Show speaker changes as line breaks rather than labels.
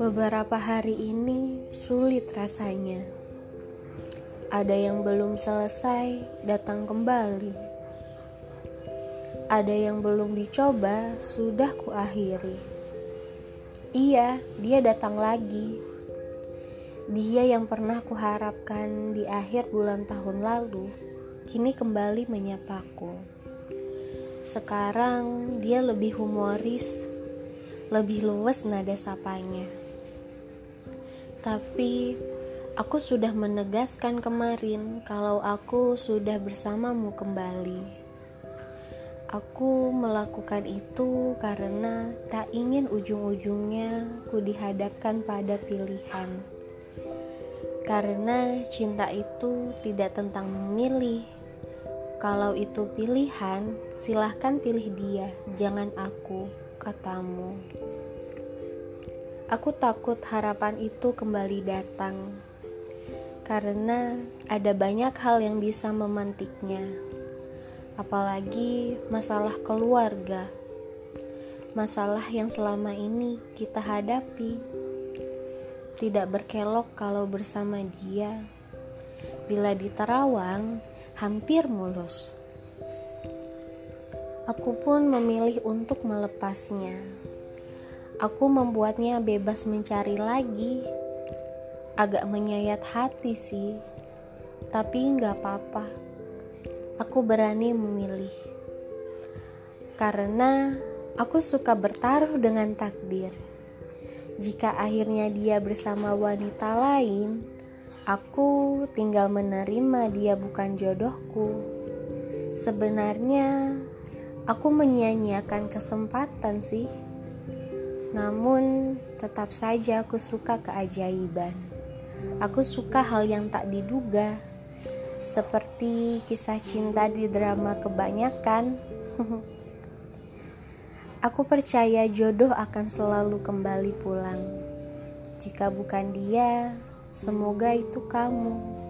Beberapa hari ini sulit rasanya. Ada yang belum selesai datang kembali. Ada yang belum dicoba sudah kuakhiri. Iya, dia datang lagi. Dia yang pernah kuharapkan di akhir bulan tahun lalu, kini kembali menyapaku. Sekarang dia lebih humoris, lebih luwes nada sapanya. Tapi aku sudah menegaskan kemarin kalau aku sudah bersamamu kembali. Aku melakukan itu karena tak ingin ujung-ujungnya ku dihadapkan pada pilihan. Karena cinta itu tidak tentang memilih. Kalau itu pilihan, silahkan pilih dia, jangan aku, katamu. Aku takut harapan itu kembali datang, karena ada banyak hal yang bisa memantiknya, apalagi masalah keluarga, masalah yang selama ini kita hadapi. Tidak berkelok kalau bersama dia, bila di Terawang hampir mulus. Aku pun memilih untuk melepasnya Aku membuatnya bebas mencari lagi. Agak menyayat hati sih, tapi nggak apa-apa. Aku berani memilih. Karena aku suka bertaruh dengan takdir. Jika akhirnya dia bersama wanita lain, aku tinggal menerima dia bukan jodohku. Sebenarnya, aku menyia-nyiakan kesempatan sih. Namun, tetap saja aku suka keajaiban. Aku suka hal yang tak diduga, seperti kisah cinta di drama kebanyakan. aku percaya jodoh akan selalu kembali pulang. Jika bukan dia, semoga itu kamu.